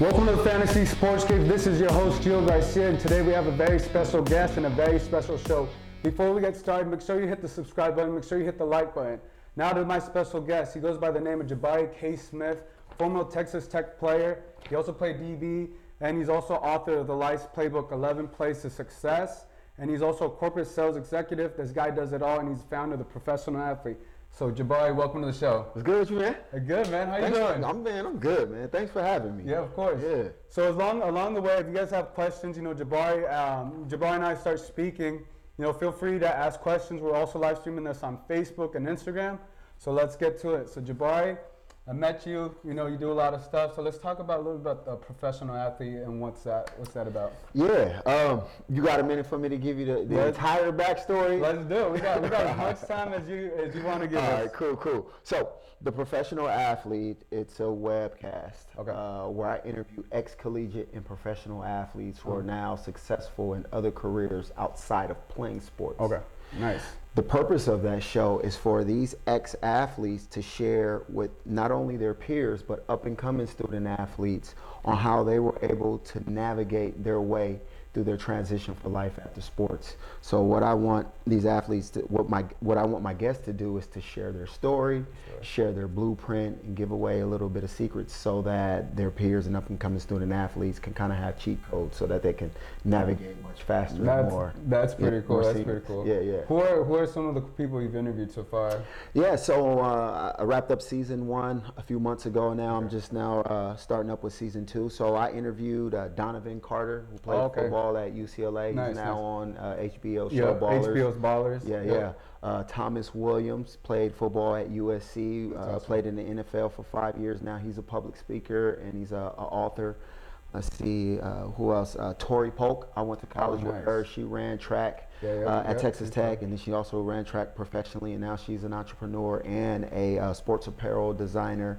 Welcome to the Fantasy Sports Cave. This is your host, Gio Garcia, and today we have a very special guest and a very special show. Before we get started, make sure you hit the subscribe button, make sure you hit the like button. Now to my special guest. He goes by the name of Jabari K. Smith, former Texas Tech player. He also played DB, and he's also author of the Life's Playbook 11 Plays to Success. And he's also a corporate sales executive. This guy does it all, and he's founder of the Professional Athlete. So Jabari, welcome to the show. What's good with you, man? Good man, how you Thanks doing? For, I'm man, I'm good, man. Thanks for having me. Yeah, of course. Yeah. So along along the way, if you guys have questions, you know, Jabari, um, Jabari and I start speaking. You know, feel free to ask questions. We're also live streaming this on Facebook and Instagram. So let's get to it. So Jabari, I met you. You know, you do a lot of stuff. So let's talk about a little bit about the professional athlete and what's that what's that about. Yeah. Um, you got a minute for me to give you the, the entire backstory? Let's do it. We got we got as much time as you as you want to give All us. right, cool, cool. So, the professional athlete, it's a webcast Okay. uh, where I interview ex-collegiate and professional athletes who Mm-hmm. are now successful in other careers outside of playing sports. Okay. Nice. The purpose of that show is for these ex athletes to share with not only their peers, but up and coming student athletes on how they were able to navigate their way through their transition for life after sports. So what I want these athletes to, what my what I want my guests to do is to share their story, share their blueprint and give away a little bit of secrets so that their peers and up and coming student athletes can kind of have cheat codes so that they can navigate much faster and That's more. that's yeah, pretty cool. more That's secrets. pretty cool. Yeah, yeah. Who are who are some of the people you've interviewed so far? Yeah, so uh, I wrapped up season one a few months ago. Now I'm just now uh, starting up with season two. So I interviewed uh, Donovan Carter, who played Oh, okay. football at UCLA. Nice, He's now nice. on uh, HBO show Yeah, Ballers. HBO's Ballers. Yeah, yeah. Uh, Thomas Williams played football at USC. Uh, awesome. Played in the NFL for five years now. He's a public speaker and he's a, a author. Let's see uh, who else. Uh, Tori Polk. I went to college with Oh, nice. her. She ran track Yeah, yeah, uh, at yeah, Texas Tech, and then she also ran track professionally. And now she's an entrepreneur and a uh, sports apparel designer.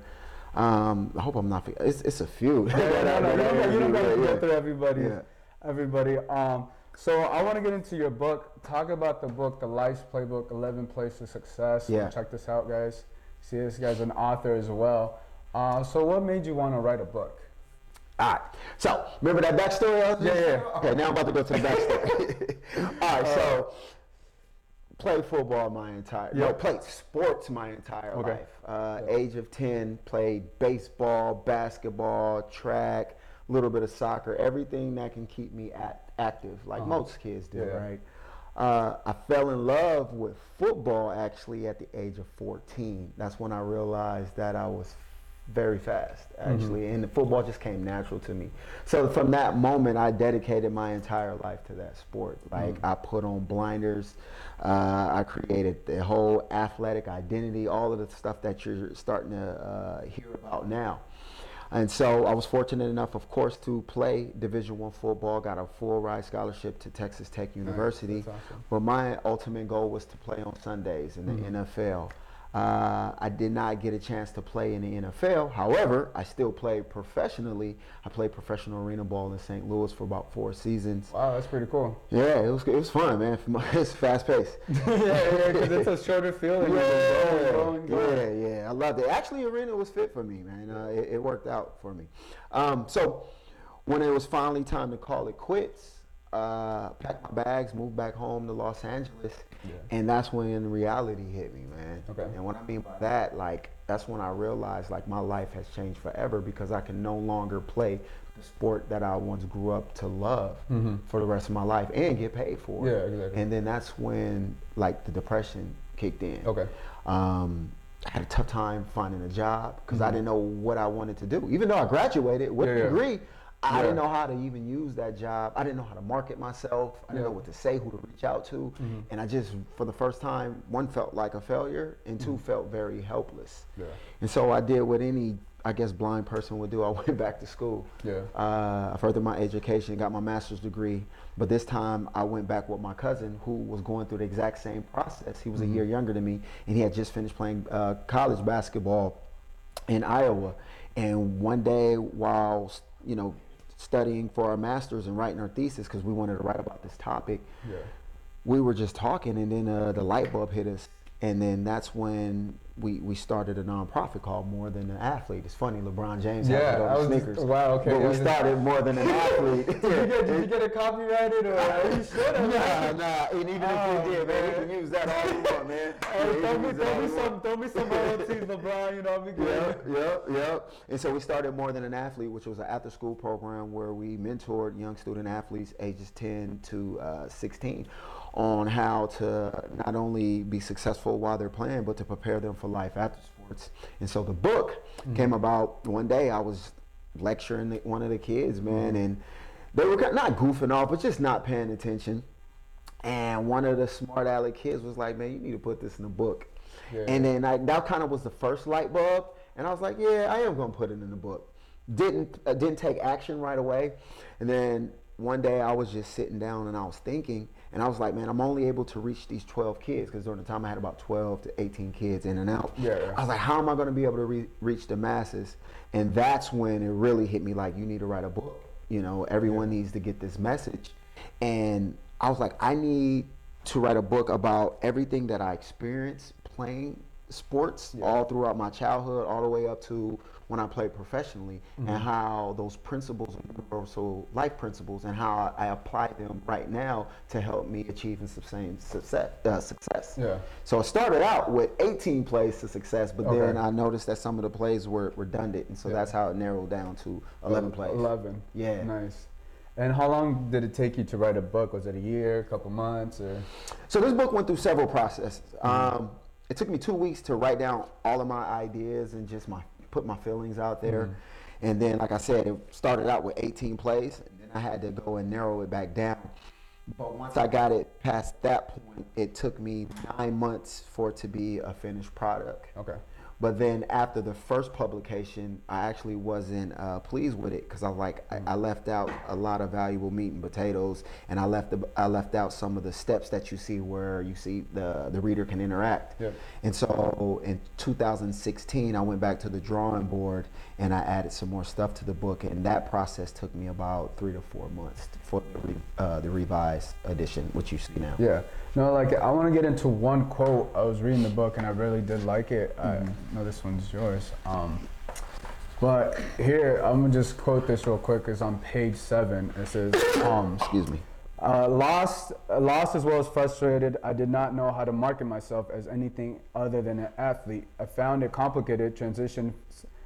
Um, I hope I'm not. It's, it's a few. Yeah, no, no, you don't, got- you don't got to go through everybody. Yeah. Everybody. Um, so I want to get into your book. Talk about the book, The Life's Playbook: Eleven Plays to Success. Yeah. Check this out, guys. See, this guy's an author as well. Uh, so what made you want to write a book? All right. So remember that backstory? Yeah, yeah. Okay, now I'm about to go to the backstory. All right. So played football my entire. Yeah. No, played sports my entire Okay. life. Uh, Yeah. Age of ten, played baseball, basketball, track, little bit of soccer, everything that can keep me at, active, like Uh-huh. most kids do, Yeah. right? Uh, I fell in love with football actually at the age of 14. That's when I realized that I was very fast actually and the football just came natural to me so from that moment i dedicated my entire life to that sport like i put on blinders uh, i created the whole athletic identity all of the stuff that you're starting to uh, hear about now and so I was fortunate enough, of course, to play Division One football. Got a full ride scholarship to Texas Tech University. Awesome. But my ultimate goal was to play on Sundays in the Mm-hmm. NFL. Uh, I did not get a chance to play in the NFL. However, I still played professionally. I played professional arena ball in St. Louis for about four seasons. Wow, that's pretty cool. Yeah, it was it was fun, man. It's fast paced. yeah, yeah, because it's a shorter field. And you just go and go and go. Yeah, yeah, I loved it. Actually, arena was fit for me, man. Uh, it, it worked out for me. Um, so when it was finally time to call it quits, uh, packed my bags, moved back home to Los Angeles, Yeah. and that's when reality hit me, man. Okay. And what I mean by that, like, that's when I realized like my life has changed forever because I can no longer play the sport that I once grew up to love for the rest of my life and get paid for. Mm-hmm. Yeah, exactly. And then that's when like the depression kicked in. Okay. Um, I had a tough time finding a job because I didn't know what I wanted to do. Even though I graduated with Mm-hmm. Yeah, a yeah. I Yeah. didn't know how to even use that job. I didn't know how to market myself. I didn't Yeah. Mm-hmm. know what to say, who to reach out to. And I just, for the first time, one felt like a failure and two felt very helpless. Yeah. And so I did what any, I guess, blind person would do. I went back to school. Yeah. Uh, I furthered my education, got my master's degree, but this time I went back with my cousin who was going through the exact same process. He was a year younger than me, and he had just finished playing uh, college basketball in Iowa. And one day, while you know studying for our masters and writing our thesis, because we wanted to write about this topic, Yeah. we were just talking, and then uh, the light bulb hit us, and then that's when we, we started a nonprofit called More Than an Athlete. It's funny, LeBron James Yeah, has it I on was just- wow, okay, But I we started More Than an Athlete. Did you get, did you get it copyrighted or are you have? Nah, nah, and even Oh, if we did, man, we man. can use that all we want, man. Hey, Yeah, throw me, throw me some, throw me some royalties, LeBron. You know, I'll be good. Yep, yep, yep. And so we started More Than an Athlete, which was an after school program where we mentored young student athletes ages 10 to uh, 16 on how to not only be successful while they're playing, but to prepare them for life after sports. And so the book came about one day. I was lecturing the, one of the kids, man, and they were not goofing off, but just not paying attention. And one of the smart aleck kids was like, "Man, you need to put this in a book." Yeah. And then I, that kind of was the first light bulb, and I was like, "Yeah, I am gonna put it in the book." Didn't uh, didn't take action right away, and then one day I was just sitting down and I was thinking, and I was like, "Man, I'm only able to reach these 12 kids because during the time I had about 12 to 18 kids in and out." Yeah, yeah. I was like, "How am I gonna be able to re- reach the masses?" And that's when it really hit me like, "You need to write a book." You know, everyone needs to get this message. And I was like, I need to write a book about everything that I experienced playing sports Yeah. all throughout my childhood, all the way up to when I played professionally, Mm-hmm. and how those principles, universal life principles, and how I apply them right now to help me achieve and sustain success. Uh, success. Yeah. So I started out with 18 plays to success, but then I noticed that some of the plays were redundant, and so Yeah. that's how it narrowed down to 11 plays. Eleven. Yeah. Nice. And how long did it take you to write a book? Was it a year, a couple months, or? So this book went through several processes. Um, it took me two weeks to write down all of my ideas and just my put my feelings out there. Mm-hmm. And then, like I said, it started out with 18 plays, and then I had to go and narrow it back down. But once I got it past that point, it took me nine months for it to be a finished product. Okay. But then after the first publication, I actually wasn't uh, pleased with it because I like I, I left out a lot of valuable meat and potatoes, and I left the, I left out some of the steps that you see where you see the the reader can interact. Yep. And so in 2016, I went back to the drawing board and I added some more stuff to the book, and that process took me about three to four months for the, re, uh, the revised edition, which you see now. Yeah. No, like I want to get into one quote. I was reading the book and I really did like it. Mm-hmm. I know this one's yours. Um, but here, I'm gonna just quote this real quick. It's on page seven. It says, um, Excuse me. Uh, lost, lost as well as frustrated. I did not know how to market myself as anything other than an athlete. I found it complicated transition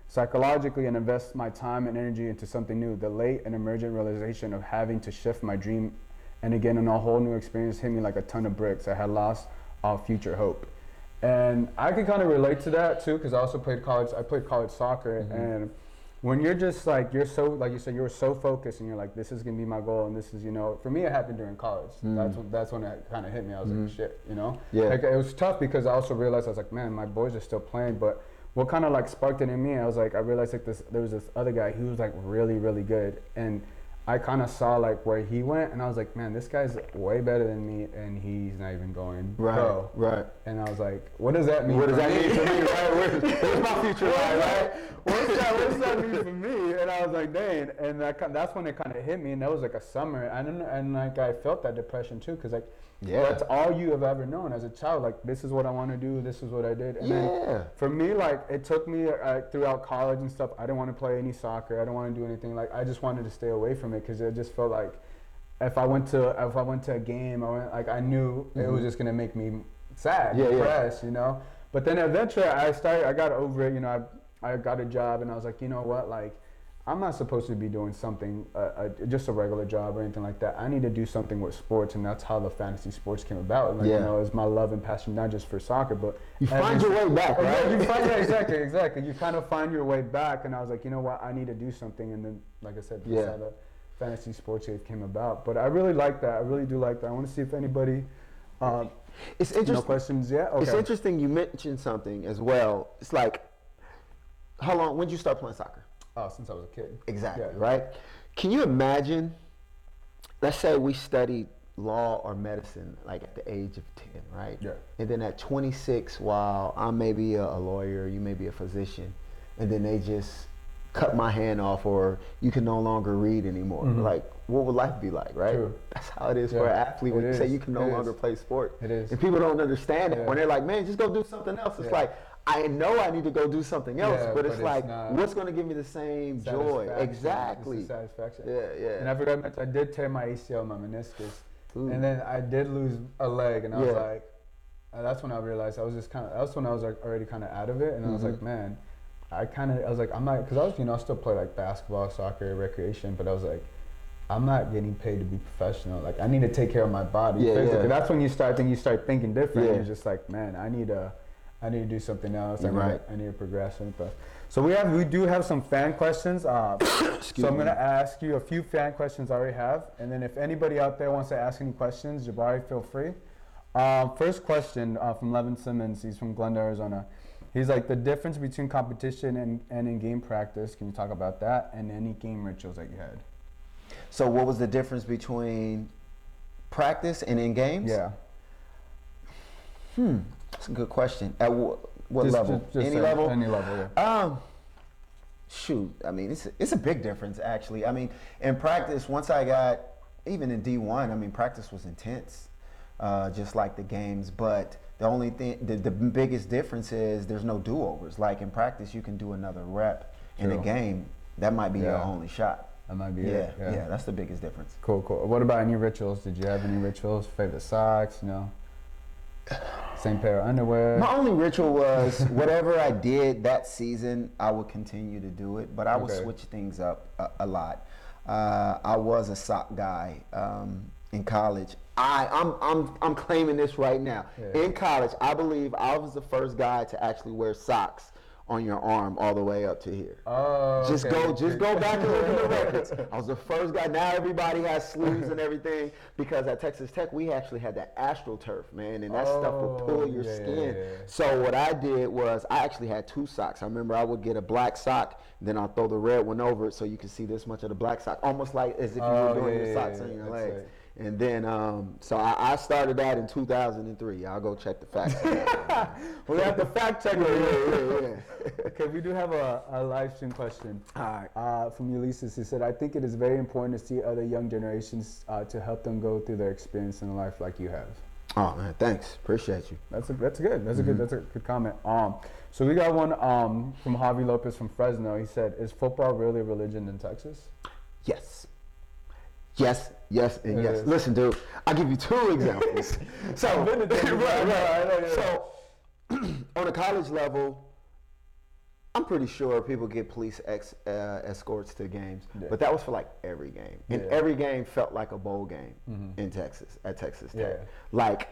psychologically and invest my time and energy into something new. The late and emergent realization of having to shift my dream and again on a whole new experience hit me like a ton of bricks. I had lost all future hope. And I could kind of relate to that too because I also played college. I played college soccer mm-hmm. and when you're just like you're so like you said you were so focused and you're like this is gonna be my goal and this is you know for me it happened during college mm. that's when that's when it kind of hit me I was like mm-hmm. shit you know Yeah. like it was tough because I also realized I was like man my boys are still playing but what kind of like sparked it in me I was like I realized like this there was this other guy who was like really really good and I kind of saw like where he went and I was like man this guy's way better than me and he's not even going Right. pro Right. and I was like what does that mean What does that me? mean for me, right? Where's, where's my future lie, right? What's that? What's that mean for me? And I was like, dang. And that, that's when it kind of hit me. And that was like a summer. I don't know. And like I felt that depression too, because like Yeah. that's all you have ever known as a child. Like this is what I want to do. This is what I did. And then Yeah. for me, like it took me uh, throughout college and stuff. I didn't want to play any soccer. I didn't want to do anything. Like I just wanted to stay away from it because it just felt like if I went to if I went to a game, I went, like I knew it was just gonna make me sad, Mm-hmm. Yeah, yeah. depressed, you know. But then eventually, I started. I got over it. You know, I I got a job, and I was like, you know what, like. I'm not supposed to be doing something, uh, uh, just a regular job or anything like that. I need to do something with sports, and that's how the fantasy sports came about. Like, Yeah. you know, it's my love and passion, not just for soccer, but You find your way back, yeah, right? you find, yeah, exactly, exactly. You kind of find your way back, and I was like, you know what, I need to do something. And then, like I said, that's Yeah. how the fantasy sports cave came about. But I really like that. I really do like that. I want to see if anybody, um, It's no questions yet. Okay. It's interesting you mentioned something as well. It's like, how long? When did you start playing soccer? Oh, since I was a kid. Exactly. Yeah. Right. Can you imagine? Let's say we studied law or medicine like at the age of ten, right? Yeah. And then at 26, while I'm maybe a, a lawyer, you may be a physician, and then they just cut my hand off, or you can no longer read anymore. Like, what would life be like, right? Mm-hmm. True. That's how it is for Yeah, an athlete when it you say you can no It longer is. play sport. It is. And people don't understand it Yeah. when they're like, man, just go do something else. It's Yeah. like, I know I need to go do something else, Yeah, but but it's it's like, what's going to give me the same joy? Exactly. Satisfaction. Yeah, yeah. And I forgot, to mention, I did tear my ACL, my meniscus, Ooh. and then I did lose a leg, and I was like, uh, that's when I realized I was just kind of. That's when I was like already kind of out of it, and I was Mm-hmm. like, man, I kind of, I was like, I'm not, because I was, you know, I still play like basketball, soccer, recreation, but I was like, I'm not getting paid to be professional. Like, I need to take care of my body Yeah, physically. yeah. That's when you start, then you start thinking different. Yeah. You're just like, man, I need to, I need to do something else. I need, right. to, I need to progress and stuff. So we have, we do have some fan questions. Uh, so I'm gonna ask you a few fan questions I already have, and then if anybody out there wants to ask any questions, Jabari, feel free. Um, first question uh, from Levin Simmons. He's from Glendale, Arizona. He's like the difference between competition and, and in game practice. Can you talk about that and any game rituals that you had? So, what was the difference between practice and in games? Yeah. Hmm. That's a good question. At wh- what Just- level? just- just Any level? Any level. Yeah. Um, shoot. I mean, it's it's a big difference actually. I mean, in practice, once I got even in D one, I mean, practice was intense, uh, just like the games. But the only thing, the, the biggest difference is there's no do overs. Like in practice, you can do another rep. In a game, that might be your only shot. That might be Yeah, it. yeah, that's the biggest difference. Cool, cool. What about any rituals? Did you have any rituals? Favorite socks? You know, same pair of underwear. My only ritual was whatever I did that season, I would continue to do it, but I would Okay. switch things up a, a lot. Uh, I was a sock guy um, in college. I, I'm, I'm, I'm claiming this right now. Yeah. In college, I believe I was the first guy to actually wear socks on your arm all the way up to here. Oh, Just okay. go, just go back and look at the records. I was the first guy. Now everybody has sleeves and everything because at Texas Tech we actually had that AstroTurf, man, and that stuff would Oh, pull your yeah, skin. So what I did was I actually had two socks. I remember I would get a black sock, then I'll throw the red one over it so you can see this much of the black sock, almost like as if you Oh, were doing yeah, your socks on your legs. right. And then, um, so I, I started that in 2003. I'll go check the facts. we have the fact checker. yeah, yeah, yeah. okay, we do have a, a live stream question. All right. Uh, from Ulysses, he said, I think it is very important to see other young generations uh, to help them go through their experience in life like you have. Oh man, thanks. Appreciate you. That's a, that's good. That's a good. That's a good comment. Um, so we got one um, from Javi Lopez from Fresno. He said, "Is football really a religion in Texas?" Yes. Yes, yes, and It yes. Listen, dude, I'll give you two examples. so, right, right. Know. So, on a college level, I'm pretty sure people get police ex, uh, escorts to games, Yeah. but that was for like every game, and Yeah. every game felt like a bowl game in Texas at Texas Tech. Yeah. Like,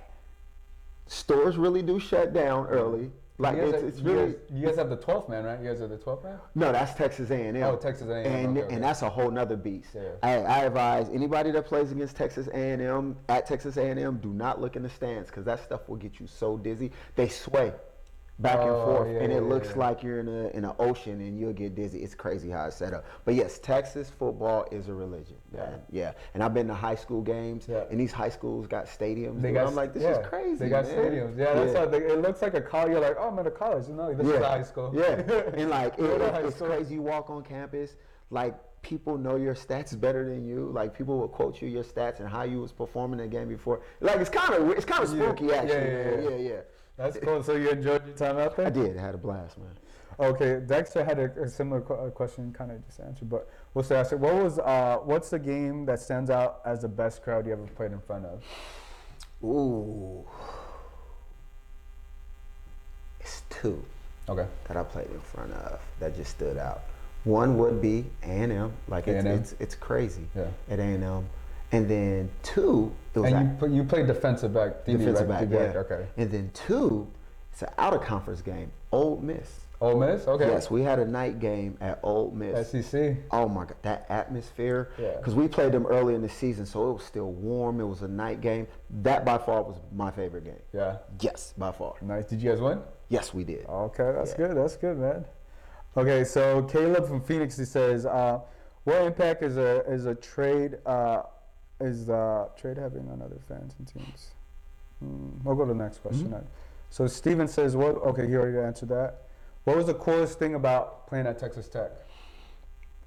stores really do shut down early. Like, you guys, it's, have- it's you really guys, you guys have the 12th man, right? You guys are the 12th man. no, that's Texas A&M. Oh, Texas A&M, And, okay, okay. and that's a whole nother beast. Yeah. I, I advise anybody that plays against Texas A&M at Texas A&M, do not look in the stands because that stuff will get you so dizzy. They sway back and Oh, forth, yeah, and it yeah, looks yeah. like you're in a in an ocean and you'll get dizzy. It's crazy how it's set up. But yes, Texas football is a religion. Yeah. yeah. And I've been to high school games, Yeah. and these high schools got stadiums. They got I'm like, this yeah, is crazy. They got man. stadiums. Yeah, that's Yeah. how they, it looks like a college. You're like, oh, I'm at a college. No, this is a high school. Yeah, and like it, it- it's crazy. You walk on campus, like people know your stats better than you. Like people will quote you your stats and how you was performing the game before. Like it's kind of it's kind of spooky Yeah, actually. yeah, man. yeah. yeah, yeah. That's cool. So you enjoyed your time out there? I did. I had a blast, man. Okay, Dexter had a, a similar qu- question, kind of just answered, but we'll say, ask it. What was, uh, what's the game that stands out as the best crowd you ever played in front of? Ooh, it's two Okay. that I played in front of that just stood out. One would be A and M. Like it's, A&M? it's it's crazy Yeah. at A and M, and then two it was And you you played defensive back, DB, defensive right? back, DB, yeah. Okay. And then two, it's an out of conference game, Ole Miss. Ole Miss. Okay. Yes, we had a night game at Ole Miss. SEC. Oh my God, that atmosphere! Yeah. Because we played them early in the season, so it was still warm. It was a night game. That by far was my favorite game. Yeah. Yes, by far. Nice. Did you guys win? Yes, we did. Okay, that's Yeah. good. That's good, man. Okay, so Caleb from Phoenix he says, uh, "What impact is a is a trade uh, is uh, trade having on other fans and teams?" Hmm, we'll go to the next question. Mm-hmm. So Steven says, "What?" Okay, he already answered that. What was the coolest thing about playing at Texas Tech?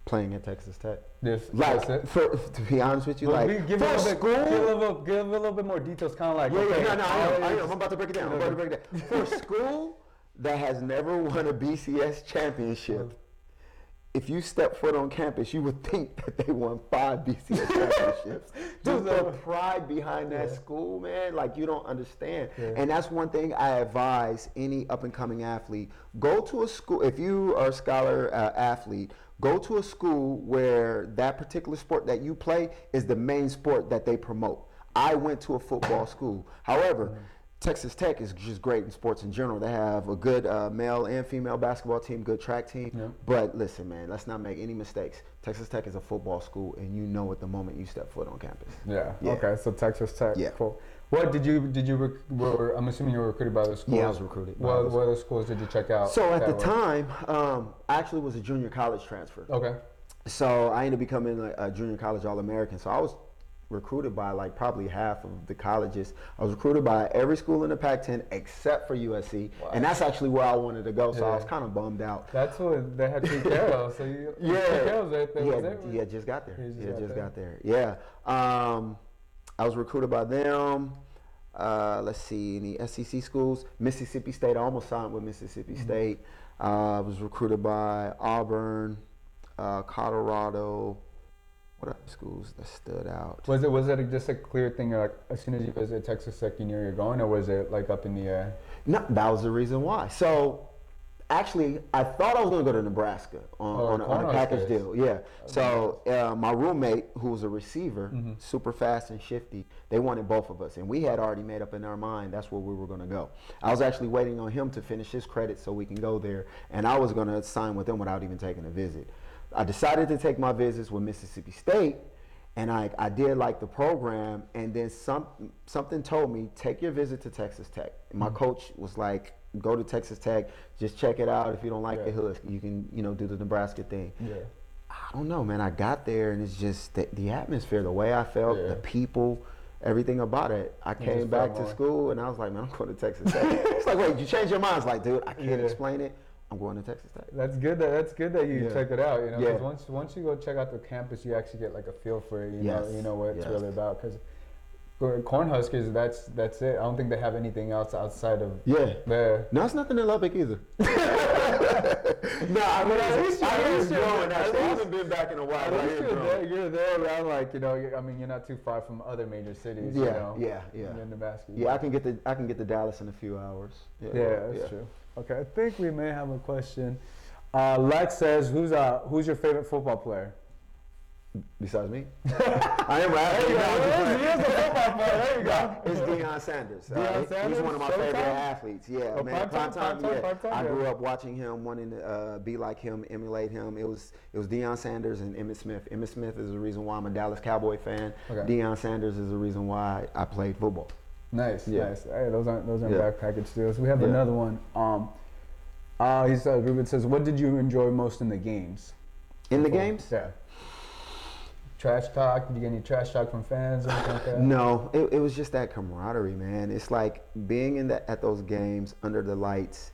Playing at Texas Tech. This, Like, for, to be honest with you, Well, like give, for a little bit, school. give, a little, give a little bit more details, kind of like Yeah, okay, yeah, no, no, I am, I am. I'm about to break it down. I'm about to break it down. For school, that has never won a BCS championship, if you step foot on campus, you would think that they won five BCS championships. Dude, the pride behind that Yeah. school, man, like you don't understand. Yeah. And that's one thing I advise any up and coming athlete: go to a school. If you are a scholar uh, athlete, go to a school where that particular sport that you play is the main sport that they promote. I went to a football school. However. Texas Tech is just great in sports in general. They have a good uh, male and female basketball team, good track team. Yeah. But listen, man, let's not make any mistakes. Texas Tech is a football school, and you know it the moment you step foot on campus. Yeah. Yeah. Okay. So Texas Tech. Yeah. Cool. What did you did you rec- were, I'm assuming you were recruited by the schools. Yeah, I was recruited What, what other schools did you check out? So at the were- time, um, I actually was a junior college transfer. Okay. So I ended up becoming a, a junior college All American. So I was recruited by like probably half of the colleges. I was recruited by every school in the Pac-10 except for USC, Wow. and that's actually where I wanted to go. So I was kind of bummed out. That's what they had Pete Carroll. So you, Yeah, Carroll's right there. he was had, it? he had just got there. He just had got just there. got there. Yeah. Um, I was recruited by them. Uh, let's see, any SEC schools? Mississippi State. I almost signed with Mississippi Mm-hmm. State. Uh, I was recruited by Auburn, uh, Colorado. What other schools that stood out? Was it was it just a clear thing like as soon as you visit Texas Tech you knew you're going or was it like up in the air? No, that was the reason why. So, actually, I thought I was going to go to Nebraska on, Oh, on, a, on a package deal. Yeah. So, uh, my roommate, who was a receiver, Mm-hmm. super fast and shifty, they wanted both of us. And we had already made up in our mind that's where we were going to go. I was actually waiting on him to finish his credit so we can go there. And I was going to sign with them without even taking a visit. I decided to take my visits with Mississippi State. And I, I did like the program, and then some something told me take your visit to Texas Tech. And my coach was like, go to Texas Tech, just check it out. If you don't like the Yeah. Husk, you can you know do the Nebraska thing. Yeah. I don't know, man. I got there, and it's just the, the atmosphere, the way I felt, Yeah. the people, everything about it. I came back to school, and I was like, man, I'm going to Texas Tech. it's like, wait, you changed your mind? It's like, dude, I can't Yeah. explain it. I'm going to Texas Tech. That's good. That that's good that you Yeah. check it out. You know, 'cause Yeah. once once you go check out the campus, you actually get like a feel for it. You Yes. know, you know what it's Yes. really about. Because Cornhuskers, that's that's it. I don't think they have anything else outside of Yeah. there. No, it's nothing in Lubbock either. no, I mean, at least you- I at am least you- growing. I haven't been back in a while. At least you're there, you're there around like you know. I mean, you're not too far from other major cities. you Yeah, know, yeah, yeah. In Nebraska. Yeah, I can get the I can get to Dallas in a few hours. Yeah, well, that's true. Okay, I think we may have a question. Uh, Lex says, "Who's uh, who's your favorite football player?" Besides me, I am right. There you go. He is a football player. There you go. It's Deion Sanders. Deion Uh, Sanders? He's one of my favorite athletes. Yeah, Oh, man. prime time, yeah. time, I yeah. grew up watching him, wanting to uh, be like him, emulate him. It was it was Deion Sanders and Emmitt Smith. Emmitt Smith is the reason why I'm a Dallas Cowboy fan. Okay. Deion Sanders is the reason why I played football. Nice, Yeah. nice. Hey, those aren't those aren't Yeah. back package deals. We have Yeah. another one. Um, uh, he said, Ruben says, "What did you enjoy most in the games?" In the Football. games? Yeah. Trash talk. Did you get any trash talk from fans or anything like that? No, it, it was just that camaraderie, man. It's like being in the, at those games under the lights.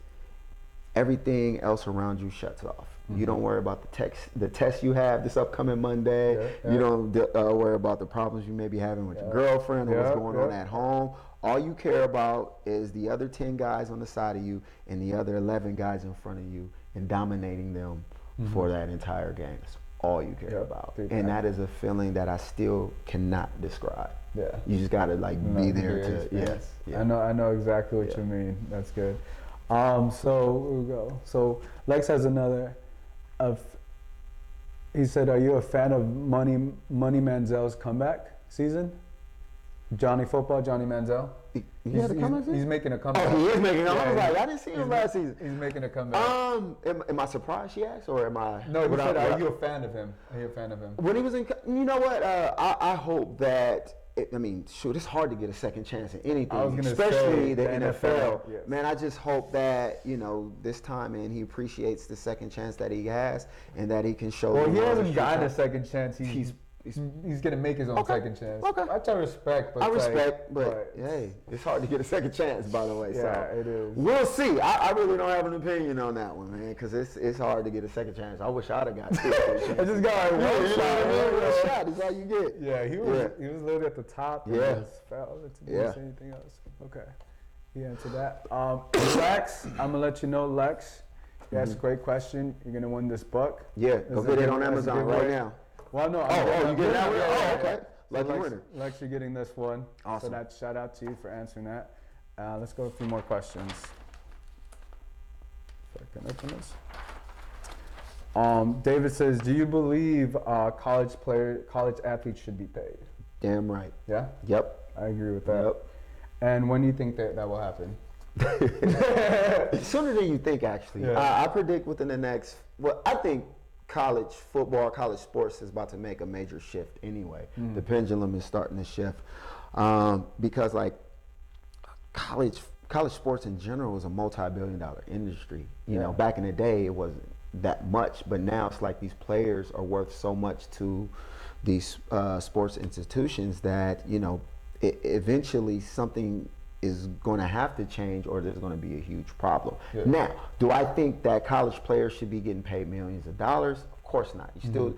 Everything else around you shuts off. You don't worry about the text, the test you have this upcoming Monday. Mm-hmm. Yeah, You don't uh, worry about the problems you may be having with Yeah. your girlfriend or Yeah, what's going on at home. All you care about is the other ten guys on the side of you and the other eleven guys in front of you, and dominating them for that entire game. All you care Mm-hmm. About, dude, and that is a feeling that I still cannot describe. Yeah. You just gotta like be there to yes. I know. I know exactly what Yeah. you mean. That's good. Um, so we go. So Lex has another. Of he said, "Are you a fan of Money Money Manziel's comeback season? Johnny Football, Johnny Manziel. He, he He's, he's- he's making a comeback. Oh, he is making. I Yeah, was like, I didn't see him last season. He's making a comeback. Um, am, am I surprised? She asked, or am I? no, I- said, "Are you a fan of him? Are you a fan of him?" When he was in, you know what? Uh, I, I hope that. It, I mean, shoot, it's hard to get a second chance in anything, I especially the, the NFL. NFL, yes. Man, I just hope that you know this time, and he appreciates the second chance that he has, and that he can show. Well, he hasn't gotten a second chance. He's He's- he's, he's gonna make his own Okay, second chance. okay. Which I respect, but I it's like- respect, but, but hey, it's hard to get a second chance, by the way. Yeah, so it is. We'll see. I, I really don't have an opinion on that one, man, because it's it's hard to get a second chance. I wish I'd have got two second chances. I just got like one you shot. what I mean? right? One shot is all you get. Yeah, he was Yeah. he was literally at the top. and Yeah. just fell. It didn't Yeah. anything else. Okay. He answered that. Um, Lex, I'm gonna let you know, Lex. You asked a great question. You're gonna win this book. Yeah, This go get it on give- this is a Amazon right now. Well, no. Oh, oh, you get that it- one? Oh, okay. Lucky Lex, winner. Lex, you're getting this one. Awesome. So that shout out to you for answering that. Uh, let's go to a few more questions. If I can open this. Um, David says, "Do you believe uh, college player, college athletes should be paid?" Damn right. Yeah, Yep. I agree with that. Yep. And when do you think that that will happen? Sooner than you think, actually. Yeah. I, I predict within the next. Well, I think college football, college sports is about to make a major shift anyway. Mm. The pendulum is starting to shift um, because, like, college college sports in general is a multi-billion-dollar industry. You know, back in the day, it wasn't that much, but now it's like these players are worth so much to these uh, sports institutions that you know, i eventually something is going to have to change, or there's going to be a huge problem. Yeah. Now, do I think that college players should be getting paid millions of dollars? Of course not. You still.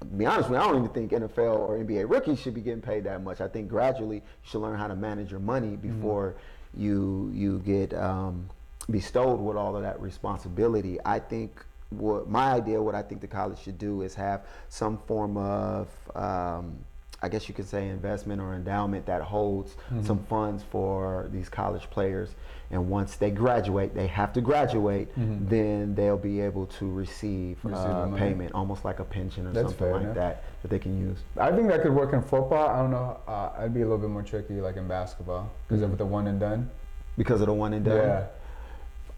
To be honest with you, I don't even think NFL or NBA rookies should be getting paid that much. I think gradually you should learn how to manage your money before you you get um, bestowed with all of that responsibility. I think what my idea, what I think the college should do is have some form of um, I guess you could say investment or endowment that holds some funds for these college players. And once they graduate, they have to graduate, then they'll be able to receive, Receive uh, money. payment, almost like a pension or That's something like enough. that, that they can use. I think that could work in football. I don't know. Uh, I'd be a little bit more tricky, like in basketball, because of the one and done. Because of the one and done. Yeah,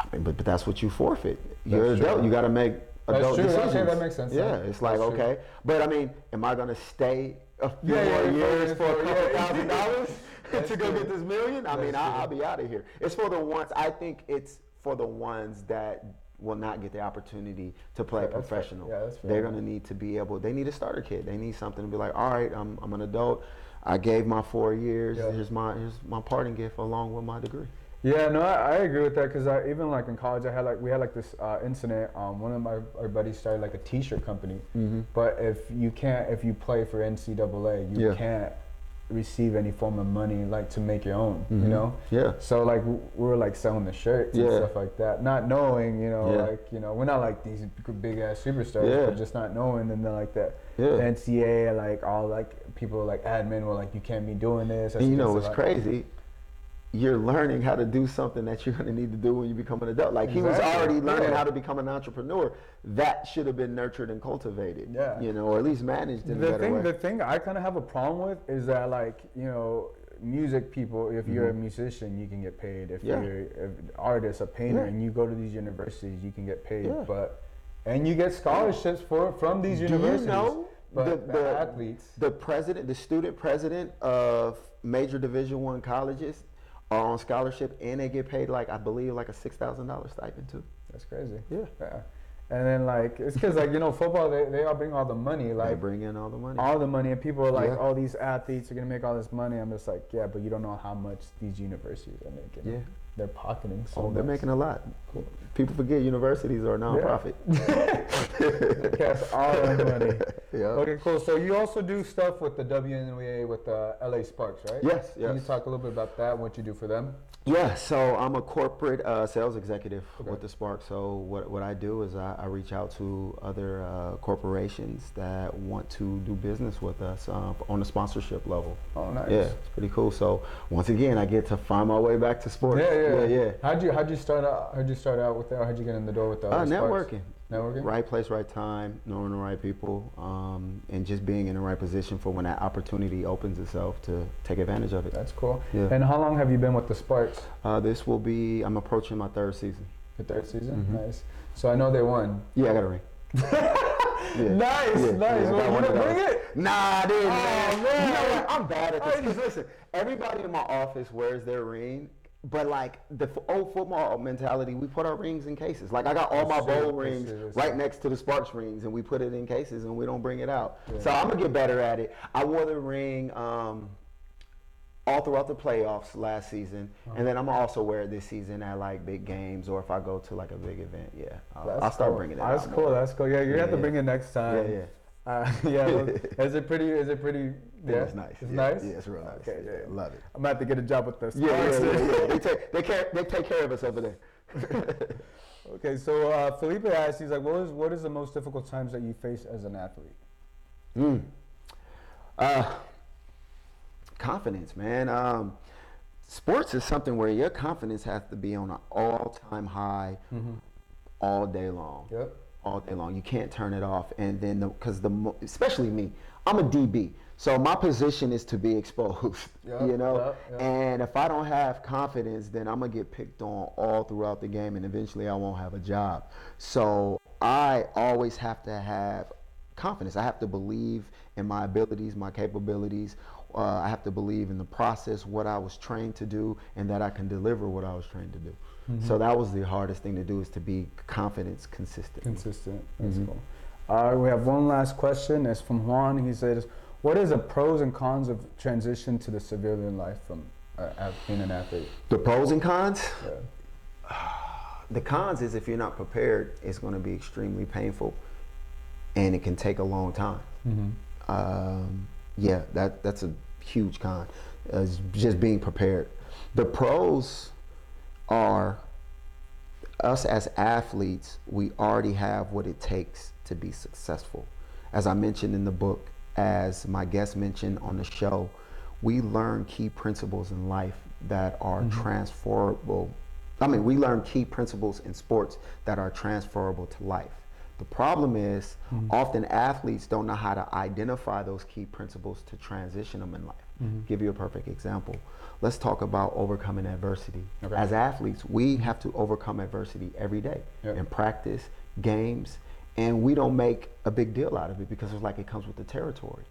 I mean, but, but that's what you forfeit. You're That's adult. You got to make That's adult true. Okay, decisions. that makes sense, Yeah, it's like true. okay, but I mean, am I gonna stay a few Yeah, more yeah, years yeah, for a couple thousand dollars to go true. get this million? I mean, That's I, I'll be out of here. It's for the ones. I think it's for the ones that will not get the opportunity to play that's fair. professional. Yeah, that's fair. They're gonna need to be able. They need a starter kit. They need something to be like, all right, I'm, I'm an adult. I gave my four years. Here's my here's my parting gift along with my degree. Yeah. No, I, I agree with that because I even like in college, I had like we had like this uh, incident. Um, one of my our buddies started like a T-shirt company, Mm-hmm. but if you can't, if you play for NCAA, you Yeah. can't receive any form of money like to make your own. Mhm. You know. Yeah. So like we were like selling the shirts and stuff like that, not knowing, you know, Yeah. like you know, we're not like these big ass superstars, Yeah. but just not knowing, and then like that, Yeah. NCAA, like all like people like admin were like, you can't be doing this. And you know it's what's crazy? You're learning how to do something that you're going to need to do when you become an adult. Like he was already learning Yeah. how to become an entrepreneur. That should have been nurtured and cultivated. Yeah. You know, or at least managed in a The better thing, way. the thing I kind of have a problem with is that like you know, music people. If you're a musician, you can get paid. If Mm-hmm. Yeah. you're an artist, a painter, Yeah. and you go to these universities, you can get paid. Yeah. But and you get scholarships for from these Do universities. you know the the, athletes. the president, the student president of major Division One colleges are on scholarship and they get paid like I believe like a six thousand dollars stipend too. That's crazy. Yeah. Yeah. And then like it's because like you know football they, they all bring all the money They like bring in all the money. all the money and people are like Yeah. oh these athletes are gonna make all this money I'm just like yeah but you don't know how much these universities are making Yeah. They're pocketing so oh, they're making a lot. People forget universities are a nonprofit. Cash all that money yeah. okay cool so you also do stuff with the WNBA with the LA Sparks right Yes, can you talk a little bit about that what you do for them Yeah, so I'm a corporate uh, sales executive Okay. with the Sparks. So what, what I do is I, I reach out to other uh, corporations that want to do business with us uh, on a sponsorship level. oh nice Yeah, it's pretty cool. So once again, I get to find my way back to sports. yeah yeah yeah. yeah. how'd you how'd you start out how'd you start out with that how'd you get in the door with the Uh, networking. networking Right place, right time, knowing the right people, um, and just being in the right position for when that opportunity opens itself to take advantage of it. That's cool. Yeah. And how long have you been with the Sparks? Uh, this will be, I'm approaching my third season. The third season. Mhm. Nice. So I know they won. Yeah, I got a ring. Yeah. Nice, Yeah, nice. yeah, well, you one of didn't bring it. Nah, I didn't, Oh, man. man. You know what? I'm bad at this. I- 'Cause listen, everybody in my office wears their ring, but like the f- old football mentality, we put our rings in cases. Like I got all my bowl rings right next to the Sparks rings, and we put it in cases, and we don't bring it out. Yeah. So I'm gonna get better at it. I wore the ring. Um, all throughout the playoffs last season, Uh-huh. and then I'm also wear it this season at like big games or if I go to like a big event. Yeah, I'll, I'll start cool. bringing it That's cool. more. That's cool. Yeah, you have to Yeah. bring it next time. Yeah, yeah. Uh, yeah, is it pretty? Is it pretty? Yeah, it's nice. It's yeah. nice. Yeah, it's real nice. Okay, yeah, yeah. love it. I'm about to get a job with the Yeah, yeah, yeah. They take they care they take care of us over there. Okay, so uh, Felipe asked, he's like, what is what is the most difficult times that you face as an athlete? Mm. Uh, confidence, man. Um, sports is something where your confidence has to be on an all-time high all day long. Yep. All day long. You can't turn it off. And then, because the, mo- especially me, I'm a DB. So my position is to be exposed, Yep, you know? yep, yep. And if I don't have confidence, then I'm going to get picked on all throughout the game and eventually I won't have a job. So I always have to have confidence. I have to believe in my abilities, my capabilities. Uh, I have to believe in the process, what I was trained to do, and that I can deliver what I was trained to do. Mm-hmm. So that was the hardest thing to do is to be confidence consistent. Consistent. That's Mhm. cool. All right, we have one last question. It's from Juan. He says, "What is the pros and cons of transition to the civilian life from uh, being an athlete?" The pros and cons. Yeah. The cons is if you're not prepared, it's going to be extremely painful, and it can take a long time. Mm-hmm. Um, yeah, that that's a huge con. Uh, just being prepared. The pros are us as athletes. We already have what it takes to be successful. As I mentioned in the book, as my guest mentioned on the show, we learn key principles in life that are mm-hmm. transferable. I mean, we learn key principles in sports that are transferable to life. The problem is mm-hmm. often athletes don't know how to identify those key principles to transition them in life. Mm-hmm. Give you a perfect example. Let's talk about overcoming adversity. Okay. As athletes, we have to overcome adversity every day Yep. in practice, games, and we don't make a big deal out of it because it's like it comes with the territory.